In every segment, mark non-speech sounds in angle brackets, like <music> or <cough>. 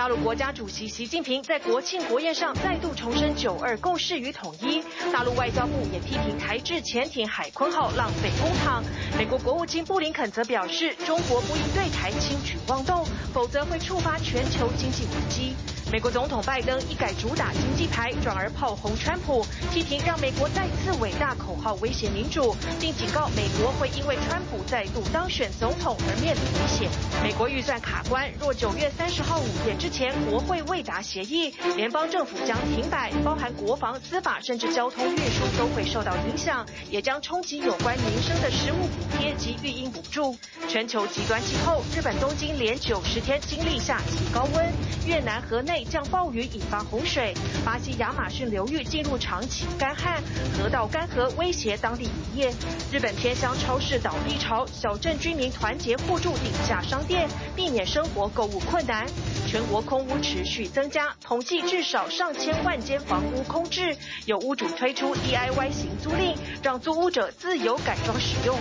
大陆国家主席习近平在国庆国宴上再度重申“九二共识”与统一。大陆外交部也批评台制潜艇“海鲲号”浪费公帑。美国国务卿布林肯则表示，中国不应对台轻举妄动，否则会触发全球经济危机。美国总统拜登一改主打经济牌，转而炮轰川普，批评让美国再次伟大口号威胁民主，并警告美国会因为川普再度当选总统而面临危险。美国预算卡关，若九月三十号午夜之前国会未达协议，联邦政府将停摆，包含国防、司法甚至交通运输都会受到影响，也将冲击有关民生的食物补贴及育婴补助。全球极端气候，日本东京连九十天经历夏季高温，越南河内。降暴雨引发洪水，巴西亚马逊流域进入长期干旱，河道干涸威胁当地渔业。日本偏乡超市倒闭潮，小镇居民团结互助顶下商店，避免生活购物困难。全国空屋持续增加，统计至少上千万间房屋空置，有屋主推出 DIY 型租赁，让租屋者自由改装使用。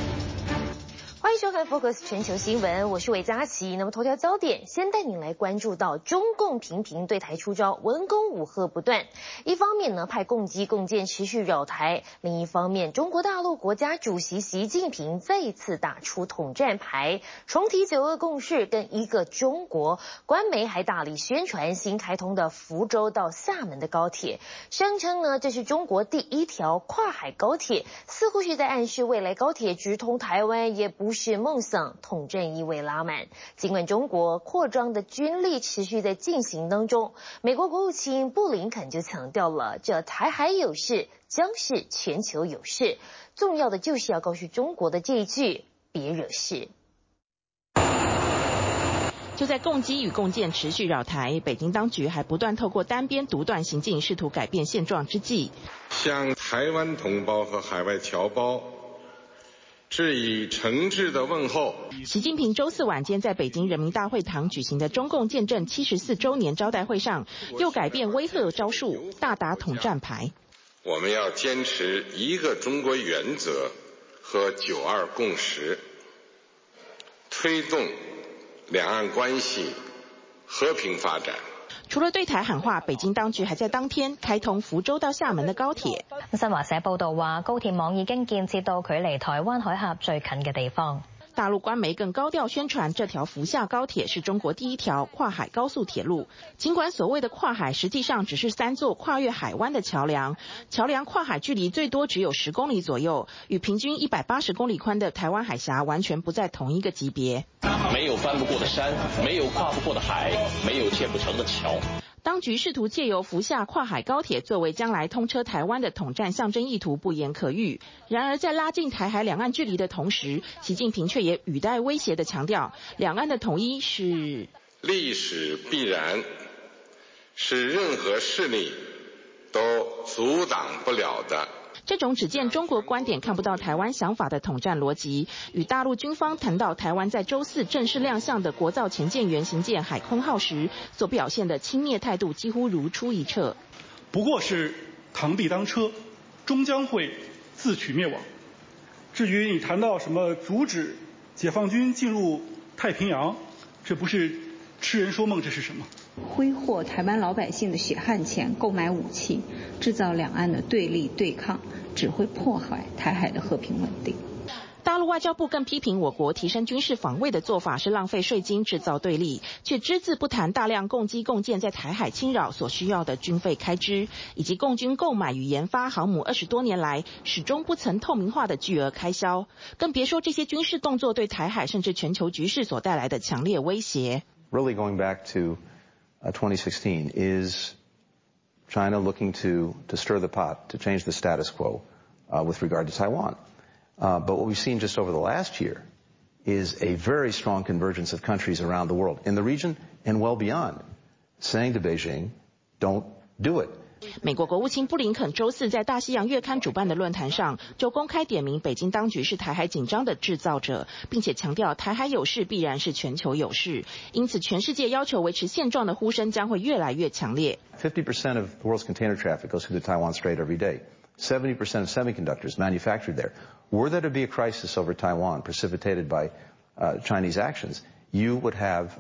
欢迎收看 Focus 全球新闻，我是韦佳琪。那么头条焦点，先带您来关注到中共频频对台出招，文攻武吓不断。一方面呢，派共机共建持续扰台；另一方面，中国大陆国家主席习近平再次打出统战牌，重提九二共识跟一个中国。官媒还大力宣传新开通的福州到厦门的高铁，声称呢这是中国第一条跨海高铁，似乎是在暗示未来高铁直通台湾也不。不是梦想，统战意味拉满。尽管中国扩张的军力持续在进行当中，美国国务卿布林肯就强调了，这台海有事将是全球有事，重要的就是要告诉中国的这一句：别惹事。就在共机与共建持续扰台，北京当局还不断透过单边独断行径，试图改变现状之际，向台湾同胞和海外侨胞。致以诚挚的问候。习近平周四晚间在北京人民大会堂举行的中共建政七十四周年招待会上，又改变威吓招数，大打统战牌。我们要坚持一个中国原则和九二共识，推动两岸关系和平发展。除了对台喊话，北京当局还在当天开通福州到厦门的高铁。新华社报道话，高铁网已经建设到距离台湾海峡最近嘅地方。大陆官媒更高调宣传，这条福厦高铁是中国第一条跨海高速铁路。尽管所谓的跨海，实际上只是三座跨越海湾的桥梁，桥梁跨海距离最多只有十公里左右，与平均一百八十公里宽的台湾海峡完全不在同一个级别。没有翻不过的山，没有跨不过的海，没有建不成的桥。当局试图借由福厦跨海高铁作为将来通车台湾的统战象征意图不言可喻。然而，在拉近台海两岸距离的同时，习近平却也语带威胁的强调，两岸的统一是历史必然，是任何势力都阻挡不了的。这种只见中国观点看不到台湾想法的统战逻辑，与大陆军方谈到台湾在周四正式亮相的国造潜舰原型舰海空号时所表现的轻蔑态度，几乎如出一辙。不过是螳臂当车，终将会自取灭亡。至于你谈到什么阻止解放军进入太平洋，这不是痴人说梦，这是什么？挥霍台湾老百姓的血汗钱购买武器，制造两岸的对立对抗，只会破坏台海的和平稳定。大陆外交部更批评我国提升军事防卫的做法是浪费税金制造对立，却只字不谈大量共机共建在台海侵扰所需要的军费开支，以及共军购买与研发航母二十多年来始终不曾透明化的巨额开销，更别说这些军事动作对台海甚至全球局势所带来的强烈威胁。Really going back to Uh, 2016 is China looking to to stir the pot to change the status quo uh, with regard to Taiwan. Uh, but what we've seen just over the last year is a very strong convergence of countries around the world in the region and well beyond saying to Beijing, don't do it. 美国国务卿布林肯周四在大西洋月刊主办的论坛上，就公开点名北京当局是台海紧张的制造者，并且强调台海有事必然是全球有事，因此全世界要求维持现状的呼声将会越来越强烈。Fifty percent of the world's container traffic goes through the Taiwan Strait every day. Seventy percent of semiconductors manufactured there. Were there to be a crisis over Taiwan precipitated by Chinese actions, you would have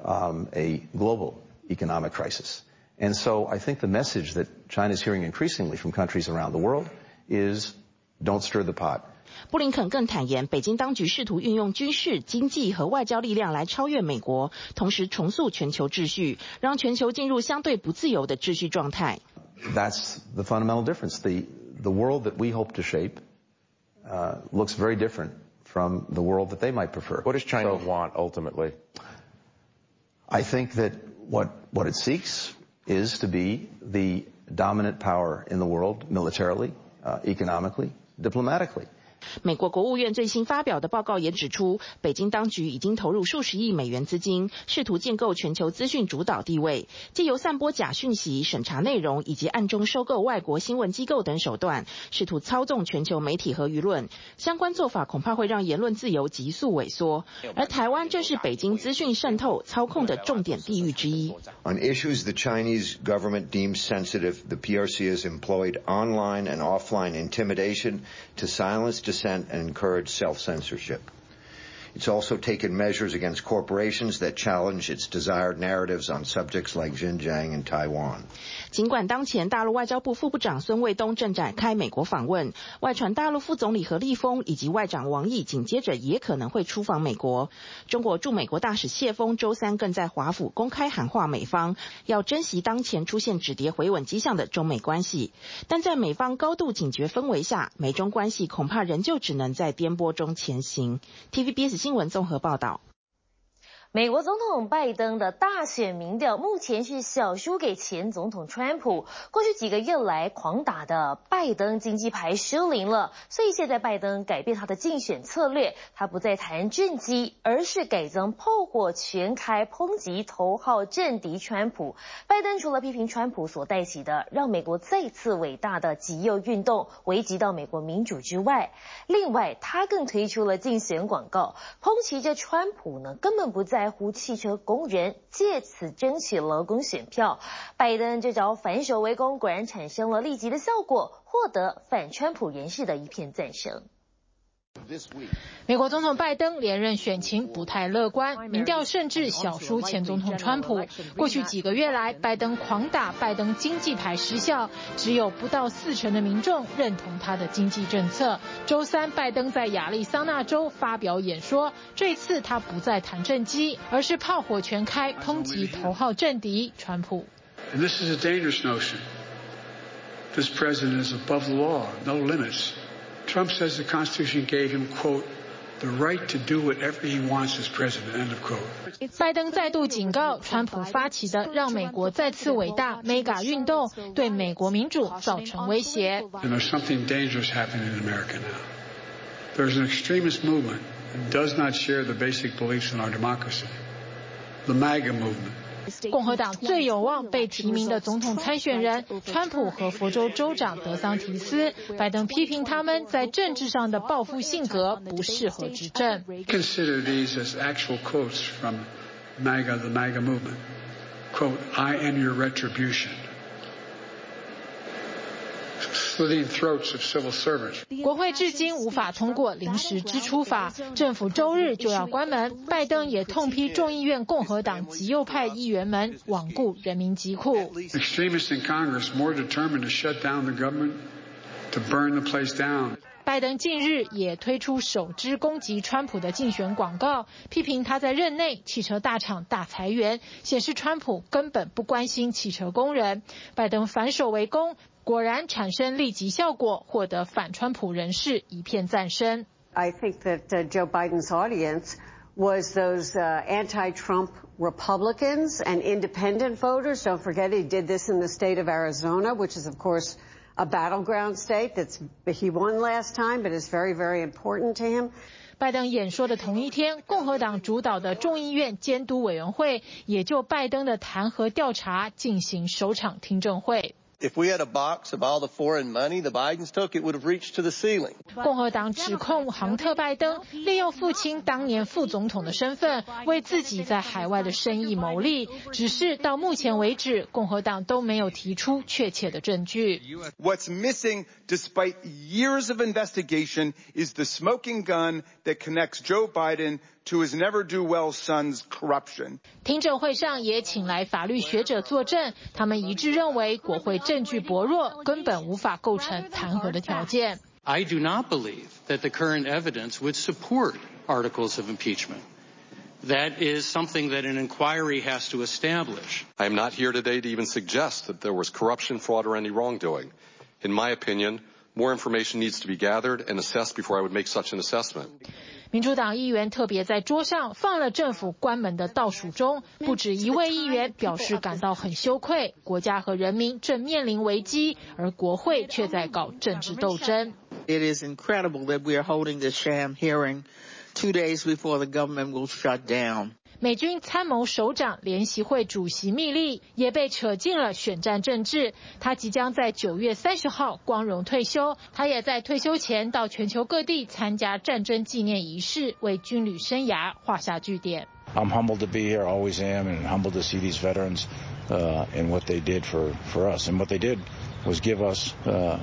a global economic crisis. And so I think the message that China is hearing increasingly from countries around the world is don't stir the pot. 布林肯更坦言，北京当局试图运用军事、经济和外交力量来超越美国，同时重塑全球秩序，让全球进入相对不自由的秩序状态。That's the fundamental difference. The the world that we hope to shape uh, looks very different from the world that they might prefer. What does China So, want ultimately? I think that what what it seeks is to be the dominant power in the world militarily, uh, economically, diplomatically. 美国国务院最新发表的报告也指出，北京当局已经投入数十亿美元资金，试图建构全球资讯主导地位，借由散播假讯息、审查内容以及暗中收购外国新闻机构等手段，试图操纵全球媒体和舆论。相关做法恐怕会让言论自由急速萎缩。而台湾正是北京资讯渗透操控的重点地域之一。On issues the Chinese government deems sensitive, the PRC has employed online and offline intimidation to silence dissent and encourage self-censorship. It's also taken measures against corporations that challenge its desired narratives on subjects like Xinjiang and Taiwan. 尽管当前大陆外交部副部长孙卫东正展开美国访问，外传大陆副总理何立峰以及外长王毅紧接着也可能会出访美国。中国驻美国大使谢锋周三更在华府公开喊话美方，要珍惜当前出现止跌回稳迹象的中美关系。但在美方高度警觉氛围下，美中关系恐怕仍旧只能在颠簸中前行。TVBS 新闻综合报道。美国总统拜登的大选民调目前是小输给前总统川普。过去几个月来狂打的拜登经济牌失灵了，所以现在拜登改变他的竞选策略，他不再谈政绩，而是改增炮火全开抨击头号政敌川普。拜登除了批评川普所带起的让美国再次伟大的极右运动危及到美国民主之外，另外他更推出了竞选广告，抨击着川普呢根本不在。在乎汽车工人，借此争取劳工选票。拜登这招反手围攻，果然产生了立即的效果，获得反川普人士的一片赞声。美国总统拜登连任选情不太乐观，民调甚至小输前总统川普。过去几个月来，拜登狂打拜登经济牌失效，只有不到四成的民众认同他的经济政策。周三，拜登在亚利桑那州发表演说，这次他不再谈政绩，而是炮火全开抨击头号政敌川普。This is a dangerous notion. This president is above the law, no limits. Trump says the Constitution gave him, quote, the right to do whatever he wants as president, end of quote. 拜登再度警告，川普发起的让美国再次伟大 “Mega 运动”对美国民主造成威胁。And there's something dangerous happening in America now. There's an extremist movement that does not share the basic beliefs in our democracy. The MAGA movement. 共和党最有望被提名的总统参选人川普和佛州州长德桑提斯，拜登批评他们在政治上的报复性格不适合执政。Consider these as actual quotes from MAGA, the MAGA movement. Quote, I am your retribution. 国会至今无法通过临时支出法，政府周日就要关门。拜登也痛批众议院共和党极右派议员们罔顾人民疾苦。拜登近日也推出首支攻击川普的竞选广告，批评他在任内汽车大厂大裁员，显示川普根本不关心汽车工人。拜登反手为攻。果然产生立即效果，获得反川普人士一片赞声。I think that Joe Biden's audience was those anti-Trump Republicans and independent voters. Don't forget he did this in the state of Arizona, which is of course a battleground state. That's he won last time, but it's very, very important to him. 拜登演说的同一天，共和党主导的众议院监督委员会也就拜登的弹劾调查进行首场听证会。If we had a box of all the foreign money the Bidens took, it would have reached to the ceiling. 共和党指控杭特·拜登利用父亲当年副总统的身份，为自己在海外的生意牟利。只是到目前为止，共和党都没有提出确切的证据。What's missing, despite years of investigation, is the smoking gun that connects Joe Biden to his never do well son's corruption. 听证会上也请来法律学者作证，他们一致认为国会证据薄弱，根本无法构成弹劾的条件。I do not believe that the current evidence would support articles of impeachment. That is something that an inquiry has to establish. I am not here today to even suggest that there was corruption, fraud, or any wrongdoing. In my opinion, more information needs to be gathered and assessed before I would make such an assessment. 民主党议员特别在桌上放了政府关门的倒数钟，不止一位议员表示感到很羞愧，国家和人民正面临危机，而国会却在搞政治斗争。It is incredible that we are holding this sham hearing. Two days before the government will shut down. 美军参谋首长联席会主席密利也被扯进了选战政治。他即将在九月三十号光荣退休。他也在退休前到全球各地参加战争纪念仪式，为军旅生涯画下句点。I'm humbled to be here, always am, and humbled to see these veterans, uh, and what they did for for us, and what they did was give us, uh.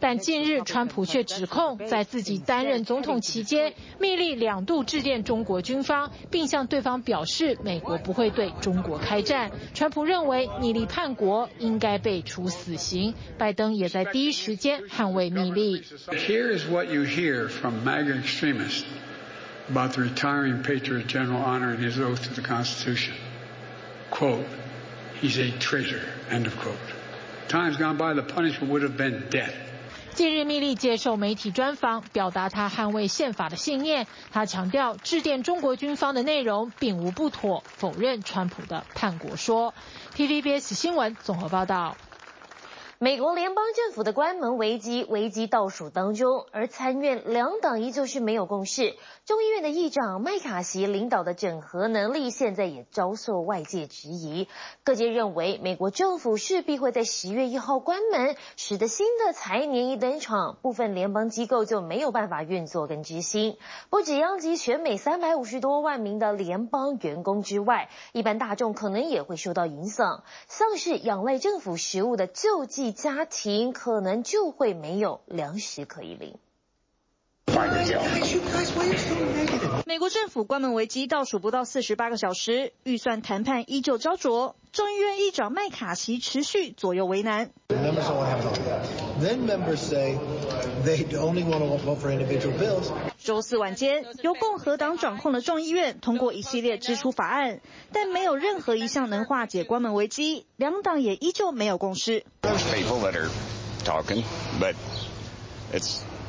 但近日，川普却指控，在自己担任总统期间，密利两度致电中国军方，并向对方表示美国不会对中国开战。川普认为密利叛国，应该被处死刑。拜登也在第一时间捍卫密利。Here is what you hear from MAGA extremists about the retiring patriot general honoring his oath to the Constitution. Quote, he's a traitor, end of quote. Times gone by, the punishment would have been death. 近日，密利接受媒体专访，表达他捍卫宪法的信念。他强调，致电中国军方的内容并无不妥，否认川普的叛国说。TVBS 新闻综合报道。美国联邦政府的关门危机危机倒数当中，而参院两党依旧是没有共识。众议院的议长麦卡锡领导的整合能力现在也遭受外界质疑。各界认为，美国政府势必会在十月一号关门，使得新的财年一登场，部分联邦机构就没有办法运作跟执行。不止殃及全美三百五十多万名的联邦员工之外，一般大众可能也会受到影响。丧失仰赖政府食物的救济。家庭可能就会没有粮食可以领。美国政府关门危机倒数不到四十八个小时，预算谈判依旧焦灼。众议院议长麦卡锡持续左右为难。周四晚间，由共和党掌控的众议院通过一系列支出法案，但没有任何一项能化解关门危机，两党也依旧没有共识。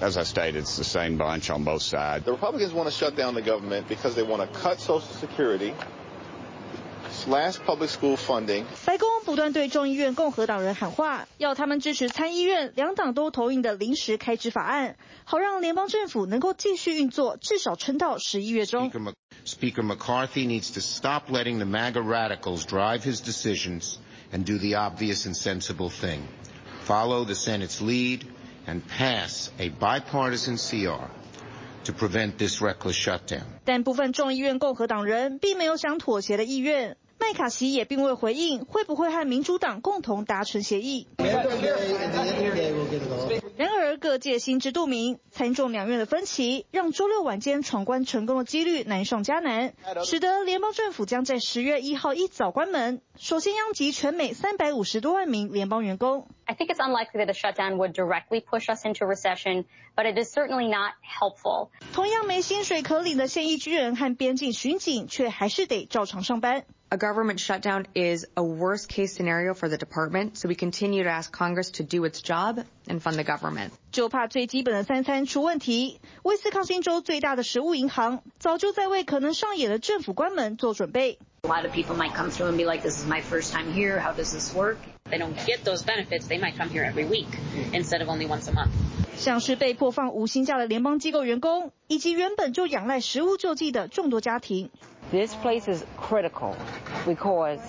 As I stated, it's the same bunch on both sides. The Republicans want to shut down the government because they want to cut Social Security, slash public school funding. 白宫不断对众议院共和党人喊话，要他们支持参议院两党都投影的临时开支法案，好让联邦政府能够继续运作，至少撑到十一月中。Speaker, Speaker McCarthy needs to stop letting the MAGA radicals drive his decisions and do the obvious and sensible thing. Follow the Senate's lead. And pass a bipartisan CR to prevent this reckless shutdown. 但部分众议院共和党人并没有想妥协的意愿，麦卡锡也并未回应会不会和民主党共同达成协议。然而各界心知肚明，参众两院的分歧让周六晚间闯关成功的几率难上加难，使得联邦政府将在十月一号一早关门，首先殃及全美三百五十多万名联邦员工。I think it's unlikely that the shutdown would directly push us into recession, but it is certainly not helpful. 同样没薪水可领的现役军人和边境巡警却还是得照常上班。A government shutdown is a worst case scenario for the department, so we continue to ask Congress to do its job and fund the government. 就怕最基本的三餐出问题。威斯康星州最大的食物银行早就在为可能上演的政府关门做准备。A lot of people might come through and be like, this is my first time here. How does this work? They don't get those benefits. They might come here every week instead of only once a month. 像是被迫放无薪假的联邦机构员工，以及原本就仰赖食物救济的众多家庭。This place is critical because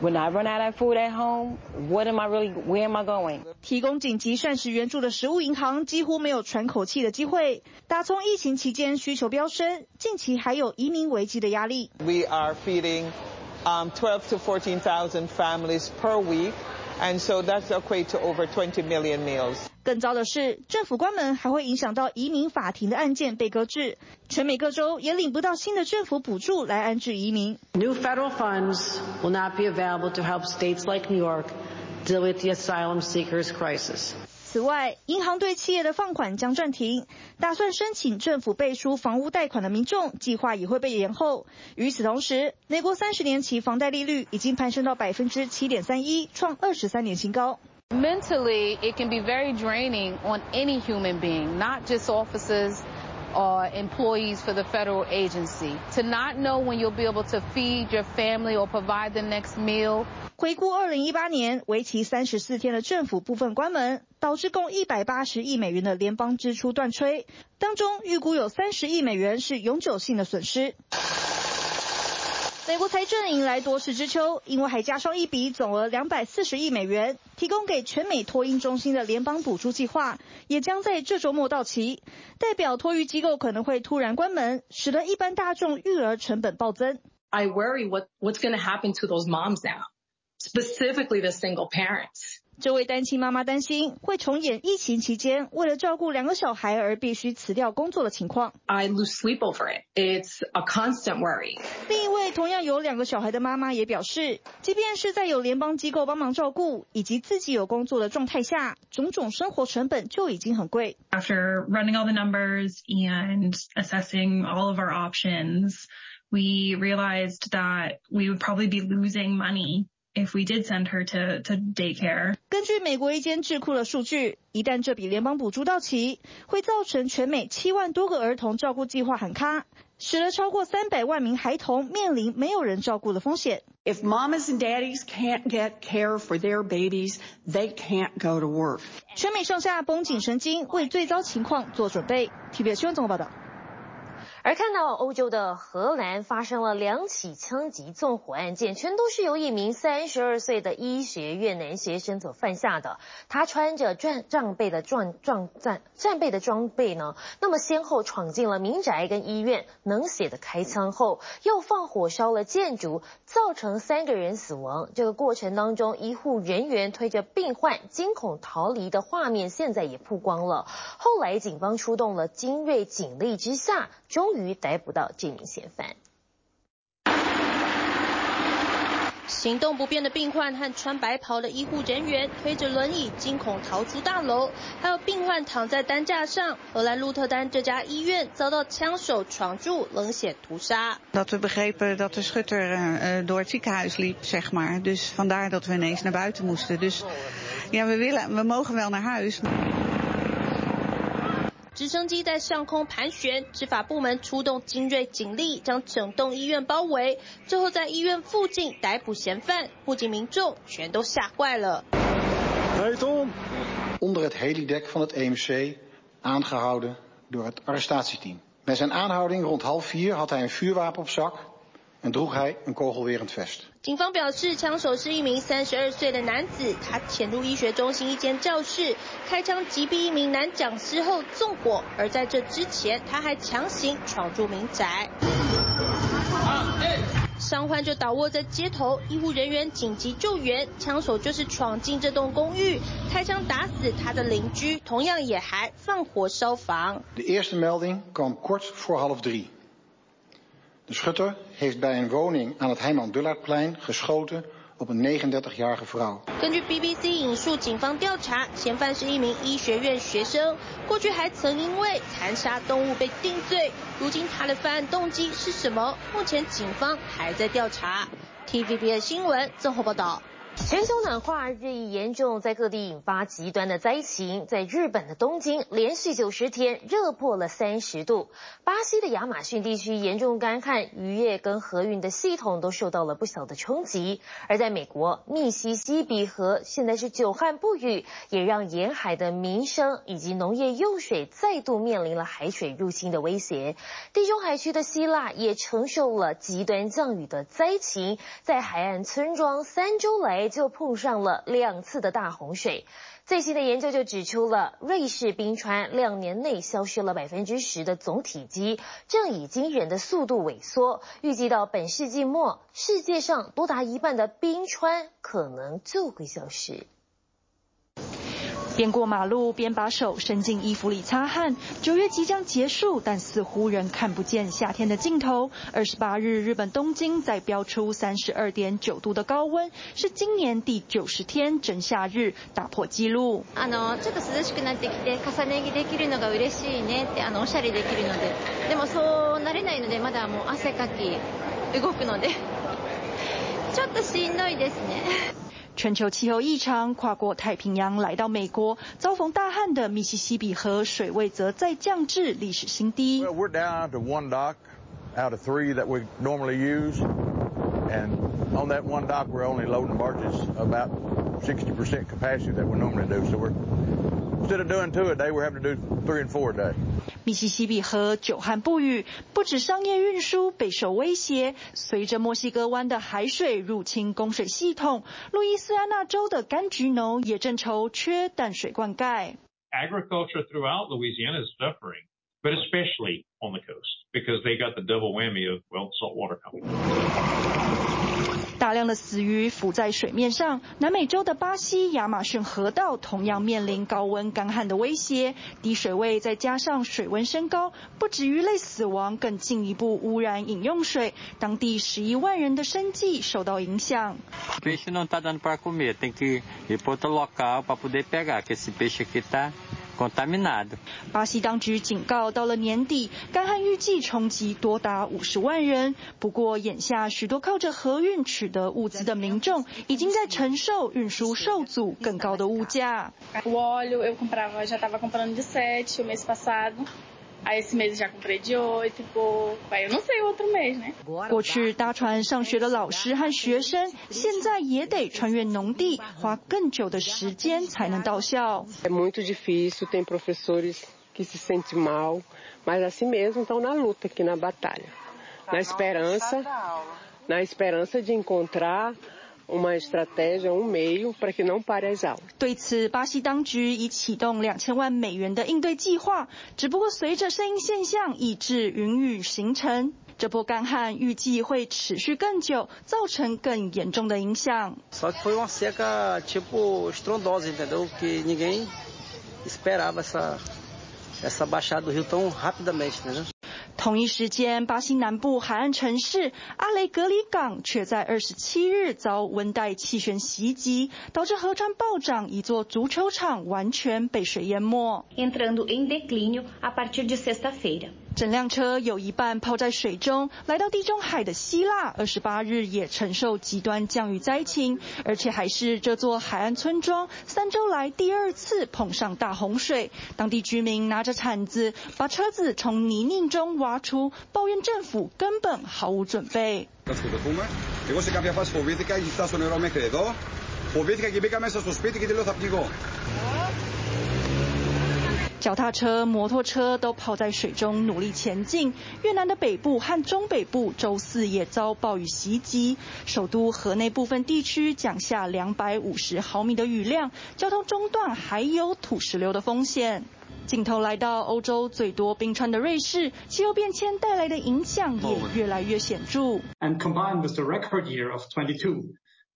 when I run out of food at home, what am I really, where am I going? 提供紧急膳食援助的食物银行几乎没有喘口气的机会。打从疫情期间需求飙升，近期还有移民危机的压力。We are feeding um, 12 to 14,000 families per week, and so that's equate to over 20 million meals. 更糟的是，政府关门还会影响到移民法庭的案件被搁置，全美各州也领不到新的政府补助来安置移民。New federal funds will not be available to help states like New York deal with the asylum seekers crisis. 此外，银行对企业的放款将暂停，打算申请政府背书房屋贷款的民众计划也会被延后。与此同时，美国三十年期房贷利率已经攀升到百分之七点三一，创二十三年新高。Mentally, it can be very draining on any human being, not just officers or employees for the federal agency. To not know when you'll be able to feed your family or provide the next meal. 回顾二零一八年，为期三十四天的政府部分关门，导致共一百八十亿美元的联邦支出断吹，当中预估有三十亿美元是永久性的损失。美国财政迎来多事之秋，因为还加上一笔总额两百四十亿美元，提供给全美托婴中心的联邦补助计划，也将在这周末到期，代表托育机构可能会突然关门，使得一般大众育儿成本暴增。I worry what what's going to happen to those moms now, specifically the single parents. 这位单亲妈妈担心会重演疫情期间为了照顾两个小孩而必须辞掉工作的情况。I lose sleep over it. It's a constant worry. 另一位同样有两个小孩的妈妈也表示，即便是在有联邦机构帮忙照顾以及自己有工作的状态下，种种生活成本就已经很贵。After running all the numbers and assessing all of our options, we realized that we would probably be losing money. If we did send her to to daycare，根据美国一间智库的数据，一旦这笔联邦补助到期，会造成全美七万多个儿童照顾计划喊卡，使得超过三百万名孩童面临没有人照顾的风险。If mamas and daddies can't get care for their babies, they can't go to work。全美上下绷紧神经，为最糟情况做准备。TVBS 新闻综合报道。而看到欧洲的荷兰发生了两起枪击纵火案件，全都是由一名三十二岁的医学院男学生所犯下的。他穿着战战备的装装战战备的装备呢，那么先后闯进了民宅跟医院，冷血的开枪后又放火烧了建筑，造成三个人死亡。这个过程当中，医护人员推着病患惊恐逃离的画面，现在也曝光了。后来警方出动了精锐警力之下，终于逮捕到这名嫌犯。行动不便的病患和穿白袍的医护人员推着轮椅惊恐逃出大楼，还有病患躺在担架上。荷兰鹿特丹这家医院遭到枪手闯入，冷血屠杀。Dat we begrepen dat de schutter door het ziekenhuis liep, zeg maar. Dus vandaar dat we ineens naar buiten moesten. Dus ja, we willen, we mogen wel naar huis. 直升机在上空盘旋，执法部门出动精锐警力，将整栋医院包围，最后在医院附近逮捕嫌犯，附近民众全都吓坏了。Onder het helidek van het EMC aangehouden door het arrestatieteam. Bij zijn aanhouding rond half vier had hij een vuurwapen op zak en droeg hij een kogelwerend vest。警方表示，枪手是一名三十二岁的男子，他潜入医学中心一间教室，开枪击毙一名男讲师后纵火，而在这之前，他还强行闯入民宅。伤患就倒卧在街头，医护人员紧急救援，枪手就是闯进这栋公寓，开枪打死他的邻居，同样也还放火烧房。De eerste melding kwam kort voor half drie. De schutter heeft bij een woning aan het Heiman Dullardplein geschoten op een 39-jarige vrouw。根据 BBC 引述警方调查，嫌犯是一名医学院学生，过去还曾因为残杀动物被定罪。如今他的犯案动机是什么？目前警方还在调查。TVB 新闻综合报道。全球暖化日益严重，在各地引发极端的灾情。在日本的东京，连续九十天热破了三十度。巴西的亚马逊地区严重干旱，渔业跟河运的系统都受到了不小的冲击。而在美国，密西西比河现在是久旱不雨，也让沿海的民生以及农业用水再度面临了海水入侵的威胁。地中海区的希腊也承受了极端降雨的灾情，在海岸村庄三周来。就碰上了两次的大洪水。最新的研究就指出了，瑞士冰川两年内消失了百分之十的总体积，正以惊人的速度萎缩。预计到本世纪末，世界上多达一半的冰川可能就会消失。边过马路边把手伸进衣服里擦汗。九月即将结束，但似乎仍看不见夏天的尽头。二十八日，日本东京再飙出三十二点九度的高温，是今年第九十天真夏日，打破纪录。あのちょっと凉しくなってきて重ね着できるのが嬉しいねってあのおしゃれできるので。でもそうなれないのでまだもう汗かき动くのでちょっとしんどいですね。 全球气候异常，跨过太平洋来到美国，遭逢大旱的密西西比河水位则再降至历史新低。instead of doing two a day, we're having to do three and four a day. 密西西比河久旱不雨，不止商业运输备受威胁。随着墨西哥湾的海水入侵供水系统，路易斯安那州的柑橘农也正愁缺淡水灌溉。Agriculture throughout Louisiana is suffering, but especially on the coast because they got the double whammy of well salt water coming. 大量的死鱼浮在水面上，南美洲的巴西亚马逊河道同样面临高温干旱的威胁，低水位再加上水温升高，不止鱼类死亡，更进一步污染饮用水，当地十一万人的生计受到影响。巴西当局警告，到了年底，干旱预计冲击多达五十万人。不过，眼下许多靠着河运取得物资的民众，已经在承受运输受阻更高的物价。过去搭船上学的老师和学生，现在也得穿越农地，花更久的时间才能到校。 对此，巴西当局已启动两千万美元的应对计划。只不过，随着圣婴现象抑制云雨形成，这波干旱预计会持续更久，造成更严重的影响。同一时间，巴西南部海岸城市阿雷格里港却在二十七日遭温带气旋袭击，导致河川暴涨，一座足球场完全被水淹没。整辆车有一半泡在水中。来到地中海的希腊，二十八日也承受极端降雨灾情，而且还是这座海岸村庄三周来第二次碰上大洪水。当地居民拿着铲子把车子从泥泞中挖出，抱怨政府根本毫无准备。脚踏车、摩托车都泡在水中努力前进。越南的北部和中北部周四也遭暴雨袭击，首都河内部分地区降下两百五十毫米的雨量，交通中断，还有土石流的风险。镜头来到欧洲最多冰川的瑞士，气候变迁带来的影响也越来越显著。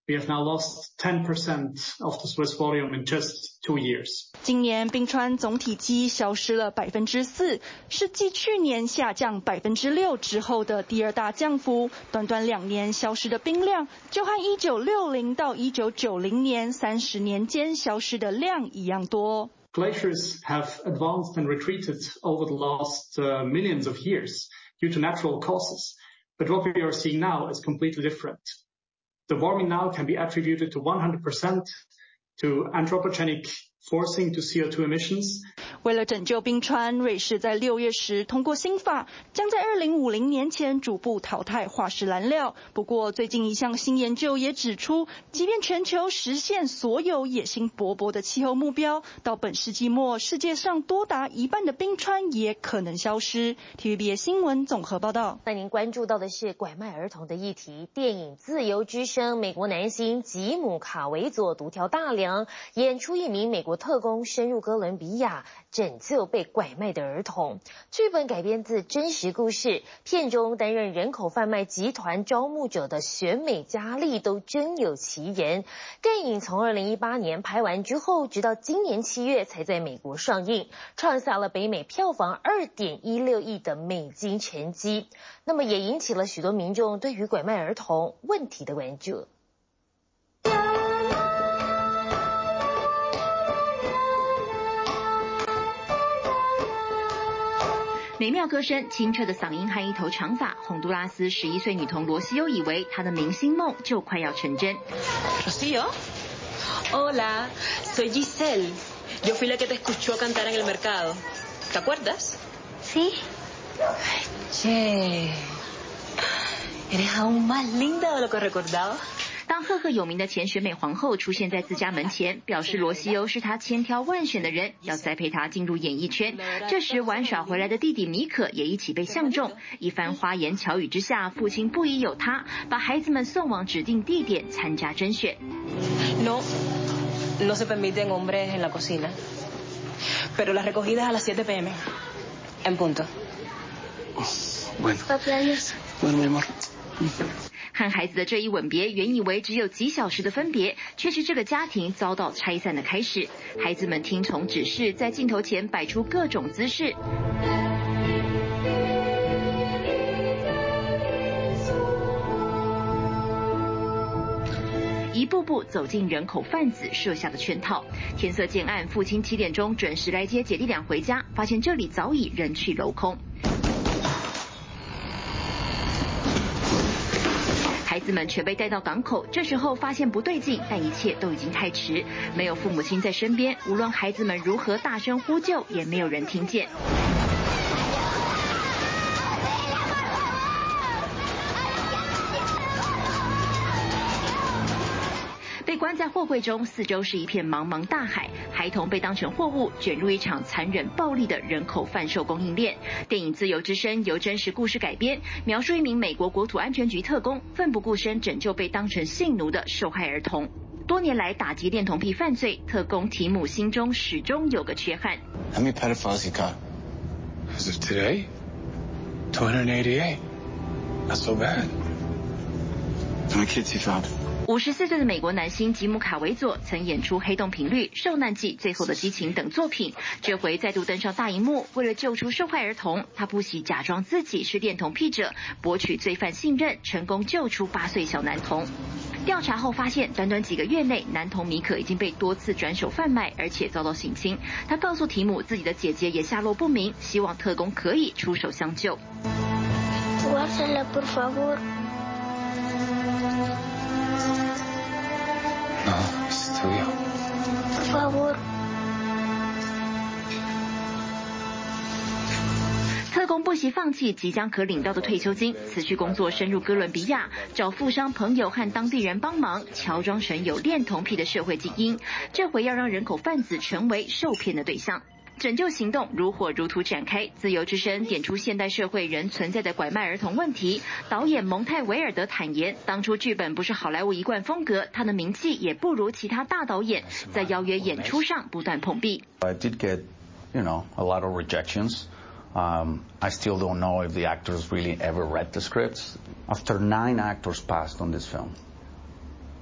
We have now lost 10% of the Swiss volume in just two years. 今年冰川总体积消失了百分之四，是继去年下降百分之六之后的第二大降幅。短短两年消失的冰量，就和一九六零到一九九零年三十年间消失的量一样多。Glaciers have advanced and retreated over the last millions of years due to natural causes, but what we are seeing now is completely different. The warming now can be attributed to 100% to anthropogenic forcing to CO2 emissions. 为了拯救冰川，瑞士在六月时通过新法，将在二零五零年前逐步淘汰化石燃料。不过，最近一项新研究也指出，即便全球实现所有野心勃勃的气候目标，到本世纪末，世界上多达一半的冰川也可能消失。TVBS 新闻综合报道。那您关注到的是拐卖儿童的议题。电影《自由之声》，美国男星吉姆·卡维佐独挑大梁，演出一名美国。特工深入哥伦比亚拯救被拐卖的儿童。剧本改编自真实故事，片中担任人口贩卖集团招募者的选美佳丽都真有其人。电影从二零一八年拍完之后，直到今年七月才在美国上映，创下了北美票房二点一六亿的美金成绩。那么也引起了许多民众对于拐卖儿童问题的关注。美妙歌声、清澈的嗓音和一头长发，洪都拉斯十一岁女童罗西欧以为她的明星梦就快要成真。罗西欧，Hola, soy Giselle. Yo fui la que te escuchó cantar en el mercado. ¿Te acuerdas? Sí. Che, eres aún más linda de lo que recordaba. 当赫赫有名的前选美皇后出现在自家门前，表示罗西欧是她千挑万选的人，要栽培她进入演艺圈。这时玩耍回来的弟弟米可也一起被相中。一番花言巧语之下，父亲不疑有他，把孩子们送往指定地点参加甄选。No, no se permiten hombres en la cocina, pero la recogida a las 7 p.m. en punto. Bueno, bueno, mi amor. 和孩子的这一吻别，原以为只有几小时的分别，却是这个家庭遭到拆散的开始。孩子们听从指示，在镜头前摆出各种姿势，一步步走进人口贩子设下的圈套。天色渐暗，父亲七点钟准时来接姐弟俩回家，发现这里早已人去楼空。们却被带到港口，这时候发现不对劲，但一切都已经太迟，没有父母亲在身边，无论孩子们如何大声呼救，也没有人听见。关在货柜中，四周是一片茫茫大海，孩童被当成货物卷入一场残忍暴力的人口贩售供应链。电影《自由之声》由真实故事改编，描述一名美国国土安全局特工奋不顾身拯救被当成性奴的受害儿童。多年来打击恋童癖犯罪，特工提姆心中始终有个缺憾。How many pedophiles you got? As of today, 288. Not so bad. How many kids you found? 五十四岁的美国男星吉姆·卡维佐曾演出《黑洞频率》《受难记》《最后的激情》等作品，这回再度登上大荧幕。为了救出受害儿童，他不惜假装自己是恋童癖者，博取罪犯信任，成功救出八岁小男童。调查后发现，短短几个月内，男童米可已经被多次转手贩卖，而且遭到性侵。他告诉提姆，自己的姐姐也下落不明，希望特工可以出手相救。特工不惜放弃即将可领到的退休金，辞去工作，深入哥伦比亚，找富商朋友和当地人帮忙，乔装成有恋童癖的社会精英。这回要让人口贩子成为受骗的对象。拯救行动如火如荼展开，自由之声点出现代社会仍存在的拐卖儿童问题。导演蒙泰维尔德坦言，当初剧本不是好莱坞一贯风格，他的名气也不如其他大导演，在邀约演出上不断碰壁。I did get, you know, a lot of rejections. Um, I still don't know if the actors really ever read the scripts. After nine actors passed on this film,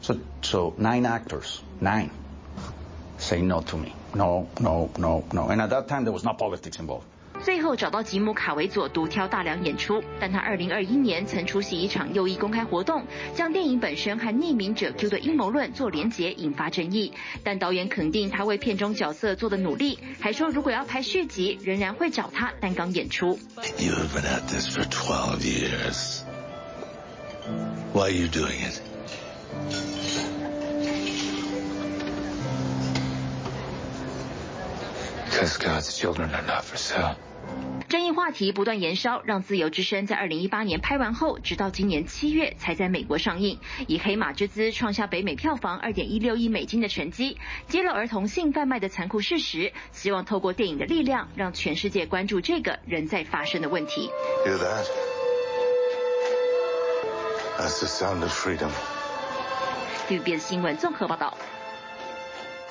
so so nine actors, nine, say no to me. No, no, no, no. And at that time, there was no politics involved. 最后找到吉姆·卡维佐独挑大梁演出，但他2021年曾出席一场右翼公开活动，将电影本身和匿名者 Q 的阴谋论做连结，引发争议。但导演肯定他为片中角色做的努力，还说如果要拍续集，仍然会找他担纲演出。You have been at this for 12 years. Why are you doing it? 争议话题不断延烧，让《自由之声》在二零一八年拍完后，直到今年七月才在美国上映，以黑马之姿创下北美票房二点一六亿美金的成绩，揭露儿童性贩卖的残酷事实，希望透过电影的力量，让全世界关注这个仍在发生的问题。TVBS 新闻综合报道。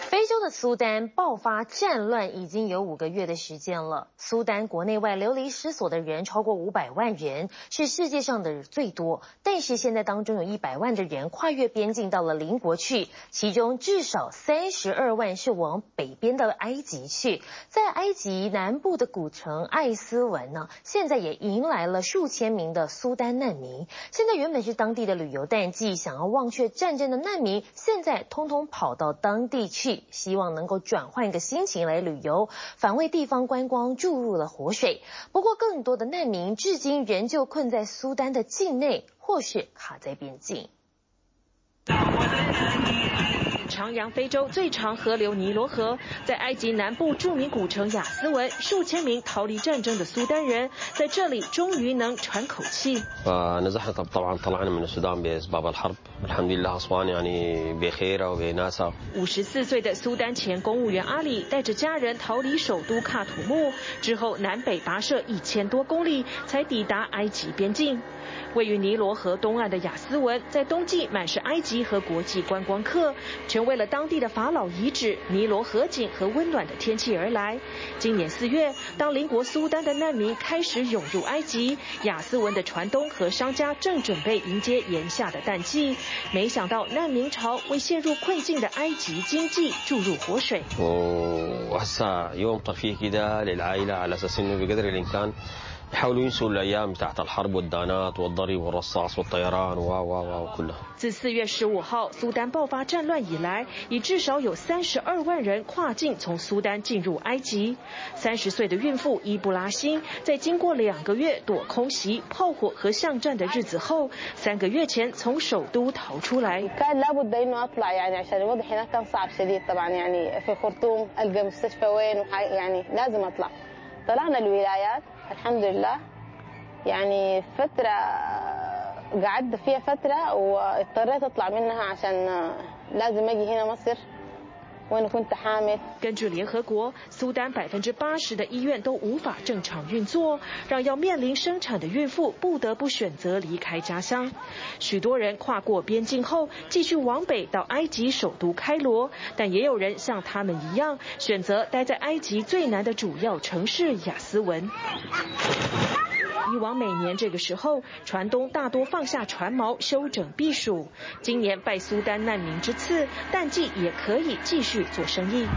非洲的苏丹爆发战乱已经有五个月的时间了。苏丹国内外流离失所的人超过五百万人，是世界上的最多。但是现在当中有一百万的人跨越边境到了邻国去，其中至少三十二万是往北边的埃及去。在埃及南部的古城艾斯文呢，现在也迎来了数千名的苏丹难民。现在原本是当地的旅游淡季，想要忘却战争的难民，现在通通跑到当地去。希望能够转换一个心情来旅游，反为地方观光注入了活水。不过，更多的难民至今仍旧困在苏丹的境内，或是卡在边境。徜徉非洲最长河流尼罗河，在埃及南部著名古城雅斯文，数千名逃离战争的苏丹人在这里终于能喘口气。五十四岁的苏丹前公务员阿里带着家人逃离首都喀土穆，之后南北跋涉一千多公里才抵达埃及边境。位于尼罗河东岸的雅斯文，在冬季满是埃及和国际观光客，全为了当地的法老遗址、尼罗河景和温暖的天气而来。今年四月，当邻国苏丹的难民开始涌入埃及，亚斯文的船东和商家正准备迎接炎夏的淡季，没想到难民潮为陷入困境的埃及经济注入活水。自四月十五号苏丹爆发战乱以来，已至少有三十二万人跨境从苏丹进入埃及。三十岁的孕妇伊布拉辛在经过两个月躲空袭、炮火和巷战的日子后，三个月前从首都逃出来。طلعنا الولايات الحمد لله يعني فترة قعدت فيها فترة واضطريت أطلع منها عشان لازم أجي هنا مصر. 根据联合国，苏丹百分之八十的医院都无法正常运作，让要面临生产的孕妇不得不选择离开家乡。许多人跨过边境后，继续往北到埃及首都开罗，但也有人像他们一样，选择待在埃及最南的主要城市亚斯文。以往每年这个时候，船东大多放下船锚休整避暑。今年拜苏丹难民之赐，淡季也可以继续做生意。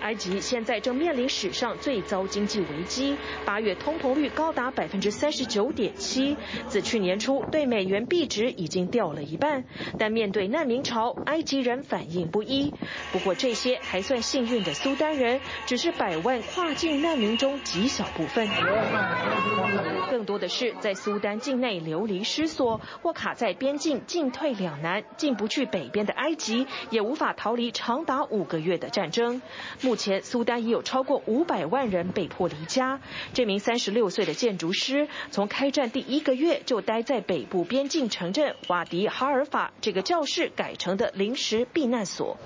埃及现在正面临史上最遭经济危机，八月通膨率高达百分之三十九点七，自去年初对美元币值已经掉了一半。但面对难民潮，埃及人反应不一。不过这些还算幸运的苏丹人，只是百万跨境难民中极小部分。更多的是在苏丹境内流离失所，或卡在边境进退两难，进不去北边的埃及，也无法逃离长达五个月的战争，目前苏丹已有超过五百万人被迫离家。这名三十六岁的建筑师从开战第一个月就待在北部边境城镇瓦迪哈尔法这个教室改成的临时避难所。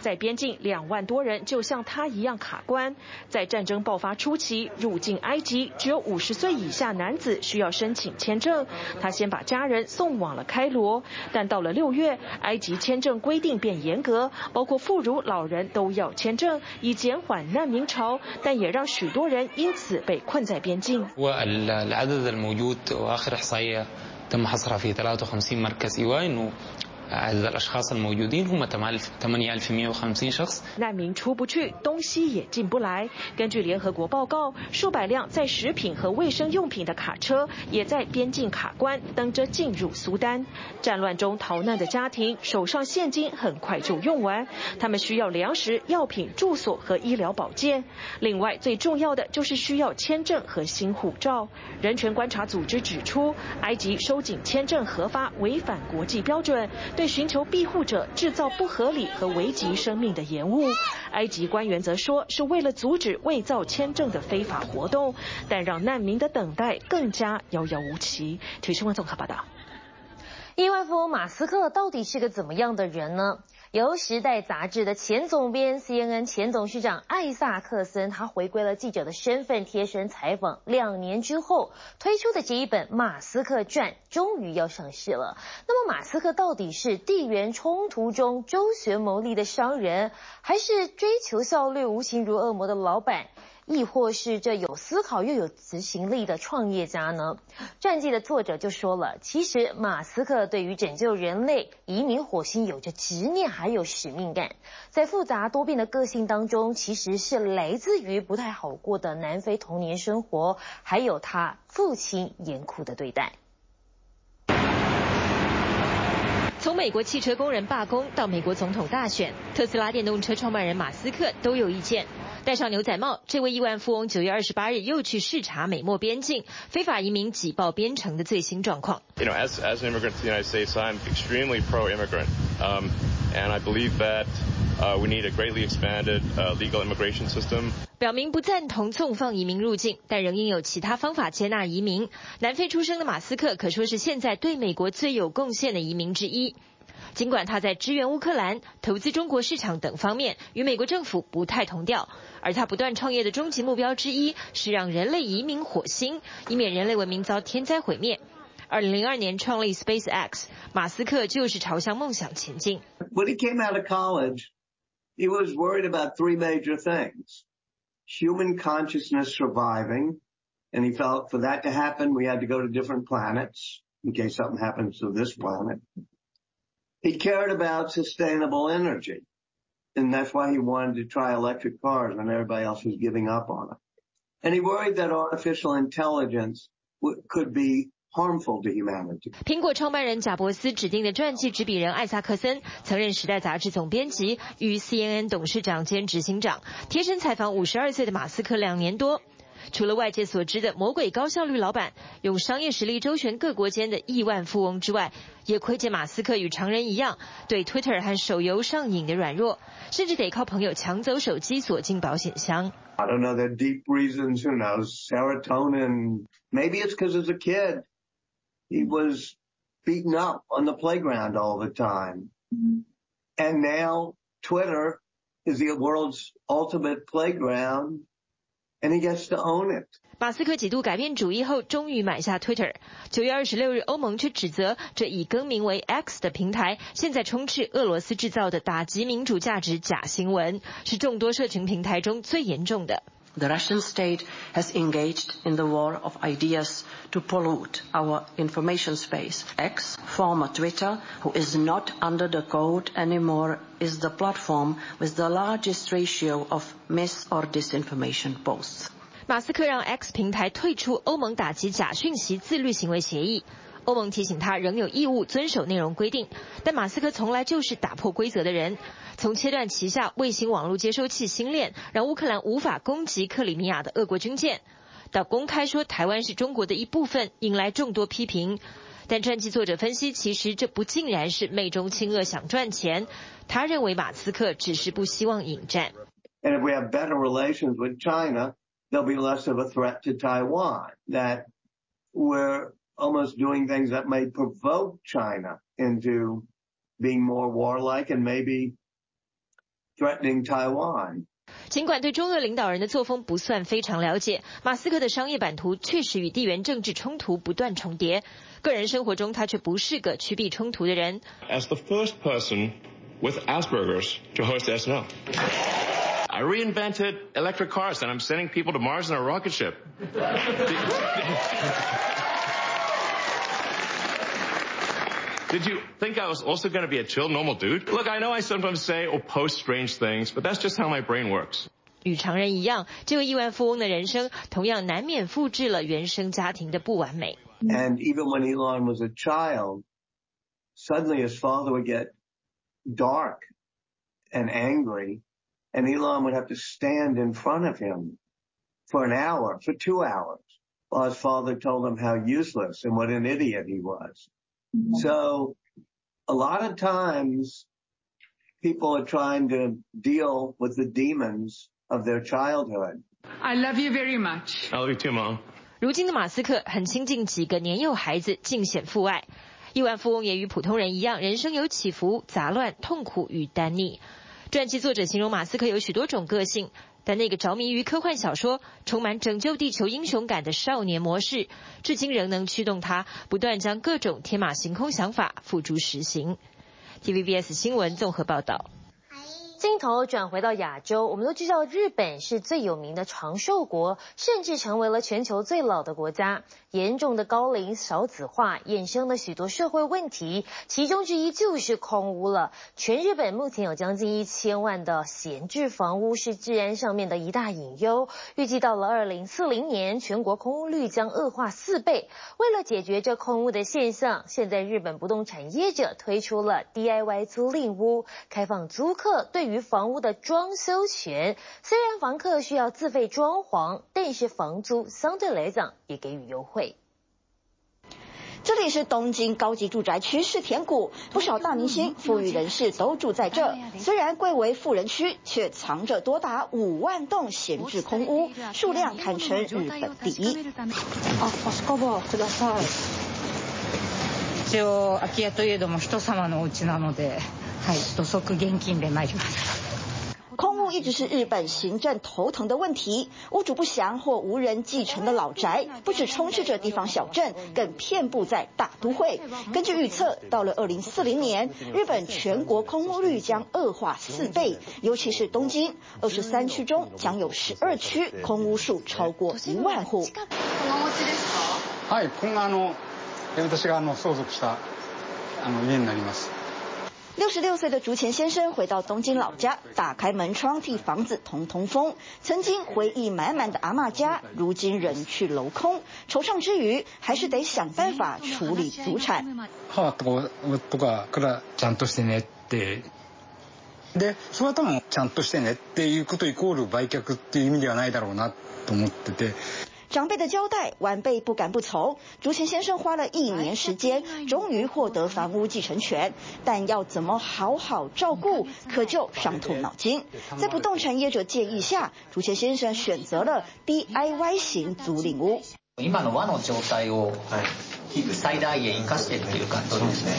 在边境，两万多人就像他一样卡关。在战争爆发初期，入境埃及只有五十岁以下男子需要申请签证。他先把家人送往了开罗，但到了六月，埃及签证规定变严格，包括妇孺、老人都要签证，以减缓难民潮，但也让许多人因此被困在边境。难民出不去，东西也进不来。根据联合国报告，数百辆载食品和卫生用品的卡车也在边境卡关，等着进入苏丹。战乱中逃难的家庭手上现金很快就用完，他们需要粮食、药品、住所和医疗保健。另外，最重要的就是需要签证和新护照。人权观察组织指出，埃及收紧签证核发违反国际标准。对寻求庇护者制造不合理和危及生命的延误。埃及官员则说是为了阻止伪造签证的非法活动，但让难民的等待更加遥遥无期。体育新闻综合报道。亿万富翁马斯克到底是个怎么样的人呢？由《时代》杂志的前总编、CNN 前董事长艾萨克森，他回归了记者的身份，贴身采访。两年之后推出的这一本《马斯克传》终于要上市了。那么，马斯克到底是地缘冲突中周旋牟利的商人，还是追求效率、无情如恶魔的老板？亦或是这有思考又有执行力的创业家呢？传记的作者就说了，其实马斯克对于拯救人类、移民火星有着执念，还有使命感。在复杂多变的个性当中，其实是来自于不太好过的南非童年生活，还有他父亲严酷的对待。从美国汽车工人罢工到美国总统大选，特斯拉电动车创办人马斯克都有意见。戴上牛仔帽，这位亿万富翁九月二十八日又去视察美墨边境非法移民挤爆边城的最新状况。You know, as as an immigrant to the United States, I'm extremely pro-immigrant, um, and I believe that, uh, we need a greatly expanded, uh, legal immigration system. 表明不赞同纵放移民入境，但仍应有其他方法接纳移民。南非出生的马斯克可说是现在对美国最有贡献的移民之一。尽管他在支援乌克兰、投资中国市场等方面与美国政府不太同调，而他不断创业的终极目标之一是让人类移民火星，以免人类文明遭天灾毁灭。二零零二年创立 SpaceX，马斯克就是朝向梦想前进。When he came out of college, he was worried about three major things: human consciousness surviving, and he felt for that to happen, we had to go to different planets in case something happens to this planet. He cared about sustainable energy, and that's why he wanted to try electric cars when everybody else was giving up on it. And he worried that artificial intelligence could be harmful to humanity. 苹果创办人贾伯斯指定的传记执笔人艾萨克森，曾任《时代》杂志总编辑与 CNN 董事长兼执行长，贴身采访五十二岁的马斯克两年多。 除了外界所知的魔鬼高效率老板，用商业实力周旋各国间的亿万富翁之外，也窥见马斯克与常人一样，对 Twitter 和手游上瘾的软弱，甚至得靠朋友抢走手机锁进保险箱。I don't know the deep reasons, who knows, serotonin. Maybe it's because as a kid, he was beaten up on the playground all the time. And now Twitter is the world's ultimate playground. And he gets to own it. 马斯克几度改变主意后，终于买下 Twitter。九月二十六日，欧盟却指责这已更名为 X 的平台，现在充斥俄罗斯制造的打击民主价值假新闻，是众多社群平台中最严重的。The Russian state has engaged in the war of ideas to pollute our information space. X, former Twitter, who is not under the code anymore, is the platform with the largest ratio of mis or disinformation posts. 马斯克让 X 平台退出欧盟打击假讯息自律行为协议。 欧盟提醒他仍有义务遵守内容规定，但马斯克从来就是打破规则的人。从切断旗下卫星网络接收器星链，让乌克兰无法攻击克里米亚的俄国军舰，到公开说台湾是中国的一部分，引来众多批评。但传记作者分析，其实这不尽然是昧中亲恶想赚钱。他认为马斯克只是不希望引战。And if we have better relations with China, there'll be less of a threat to Taiwan. That we're almost doing things that may provoke China into being more warlike and maybe threatening Taiwan. 尽管对中俄领导人的作风不算非常了解，马斯克的商业版图确实与地缘政治冲突不断重叠。个人生活中，他却不是个趋避冲突的人。As the first person with Asperger's to host SNL, I reinvented electric cars and I'm sending people to Mars in a rocket ship. <laughs> Did you think I was also going to be a chill, normal dude? Look, I know I sometimes say or post strange things, but that's just how my brain works. 与常人一样，这位亿万富翁的人生同样难免复制了原生家庭的不完美。And even when Elon was a child, suddenly his father would get dark and angry, and Elon would have to stand in front of him for an hour, for two hours, while his father told him how useless and what an idiot he was. So a lot of times people are trying to deal with the demons of their childhood. I love you very much. I love you too, Mom. 如今的马斯克很亲近几个年幼孩子，尽显父爱。亿万富翁也与普通人一样，人生有起伏、杂乱、痛苦与单逆。传记作者形容马斯克有许多种个性， 但那个着迷于科幻小说、充满拯救地球英雄感的少年模式，至今仍能驱动他不断将各种天马行空想法付诸实行。TVBS 新闻综合报道。镜头转回到亚洲，我们都知道日本是最有名的长寿国，甚至成为了全球最老的国家。严重的高龄少子化衍生了许多社会问题，其中之一就是空屋了。全日本目前有将近一千万的闲置房屋，是治安上面的一大隐忧。预计到了二零四零年，全国空屋率将恶化四倍。为了解决这空屋的现象，现在日本不动产业者推出了 DIY 租赁屋，开放租客对于房屋的装修权。虽然房客需要自费装潢，但是房租相对来讲也给予优惠。这里是东京高级住宅区世田谷，不少大明星、富裕人士都住在这。虽然贵为富人区，却藏着多达五万栋闲置空屋，数量堪称日本第一。啊，星樺ください。一応空き家といえども人様のお家なので、はい、土足现金で参りました。 空屋一直是日本行政头疼的问题，屋主不详或无人继承的老宅，不止充斥着地方小镇，更遍布在大都会。根据预测，到了二零四零年，日本全国空屋率将恶化四倍，尤其是东京，二十三区中将有十二区空屋数超过一万户。六十六岁的竹前先生回到东京老家，打开门窗替房子通通风。曾经回忆满满的阿嬷家，如今人去楼空，惆怅之余，还是得想办法处理祖产。母と夫がからちゃんとしてねって、で、その后もちゃんとしてねっていうことイコール売却っていう意味ではないだろうなと思ってて。 长辈的交代，晚辈不敢不从。竹前先生花了一年时间，终于获得房屋继承权，但要怎么好好照顾，可就伤透脑筋。在不动产业者建议下，竹前先生选择了 DIY 型租赁屋。今の和の状态を最大限生かしてっていう感じですね。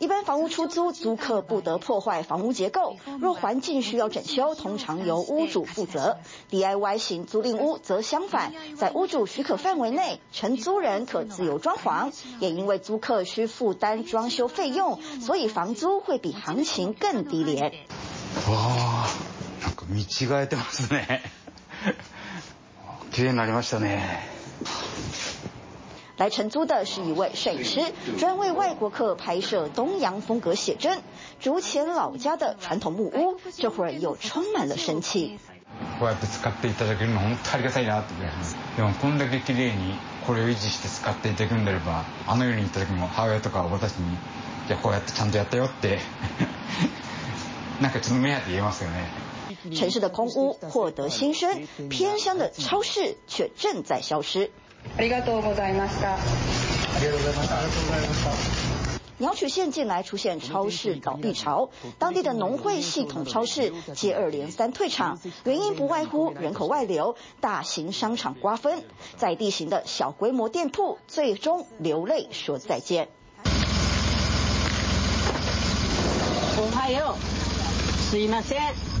一般房屋出租，租客不得破坏房屋结构。若环境需要整修，通常由屋主负责。DIY 型租赁屋则相反，在屋主许可范围内，承租人可自由装潢。也因为租客需负担装修费用，所以房租会比行情更低廉。哇，なんか见违えてますね。<laughs> 綺丽になりましたね。 来承租的是一位摄影师，专为外国客拍摄东洋风格写真。竹前老家的传统木屋，这会儿又充满了生气。こうやって使っていただけるの本当ありがたいなって。でもこんだけ綺丽にこれを维持して使っていただくんであれば、あの世に行った时も母亲とか私に、じゃこうやってちゃんとやったよって、なんかちょっと目当て言えますよね。城市的空屋获得新生，偏乡的超市却正在消失。 ありがとうございました。ありがとうございました。ありがとうございました。鸟取县近来出现超市倒闭潮，当地的农会系统超市接二连三退场，原因不外乎人口外流、大型商场瓜分，在地形的小规模店铺最终流泪说再见。おはよう，すいません。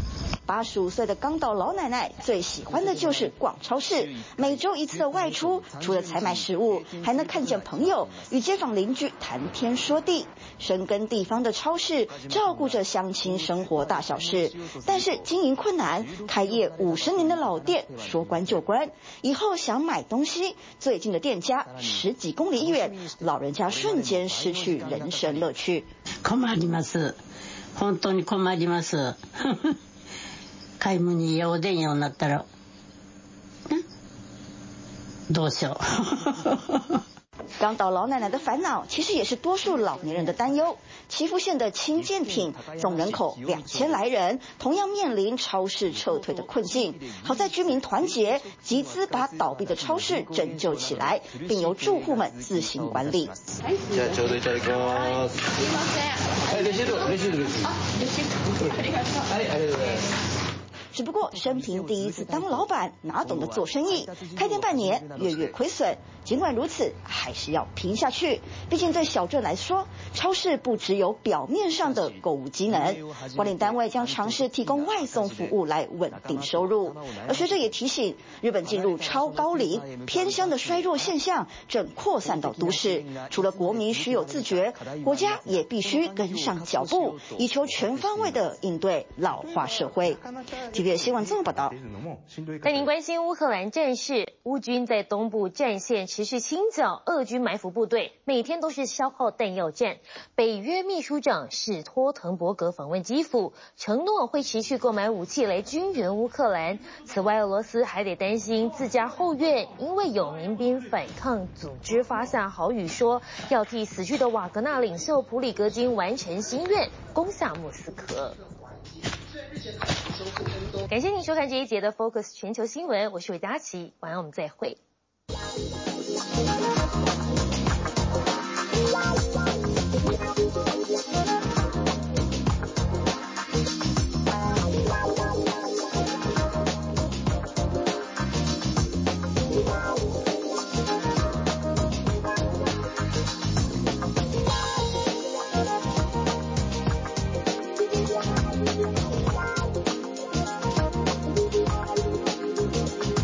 八十五岁的冈岛老奶奶最喜欢的就是逛超市，每周一次的外出，除了采买食物，还能看见朋友，与街坊邻居谈天说地。深耕地方的超市，照顾着乡亲生活大小事，但是经营困难，开业五十年的老店说关就关。以后想买东西，最近的店家十几公里远，老人家瞬间失去人生乐趣。困ります。本当に困ります。 买い物におでんようになったら、どうしよう。 港<laughs> 岛<laughs> 老奶奶的烦恼，其实也是多数老年人的担忧。岐阜县的轻舰艇总人口两千来人，同样面临超市撤退的困境。好在居民团结，集资把倒闭的超市拯救起来，并由住户们自行管理。 只不过生平第一次当老板，哪懂得做生意？开店半年，月月亏损。尽管如此，还是要拼下去。毕竟对小镇来说，超市不只有表面上的购物机能，管理单位将尝试提供外送服务来稳定收入。而学者也提醒，日本进入超高龄偏乡的衰弱现象正扩散到都市。除了国民需有自觉，国家也必须跟上脚步，以求全方位的应对老化社会。TVBS 新闻综合报道。带您关心乌克兰战事，乌军在东部战线持续清剿俄军埋伏部队，每天都是消耗弹药战。北约秘书长史托滕伯格访问基辅，承诺会持续购买武器来军援乌克兰。此外，俄罗斯还得担心自家后院，因为有民兵反抗组织发下豪语说，要替死去的瓦格纳领袖普里戈金完成心愿，攻下莫斯科。感谢您收看这一节的 focus 全球新闻我是韦佳琪晚安我们再会。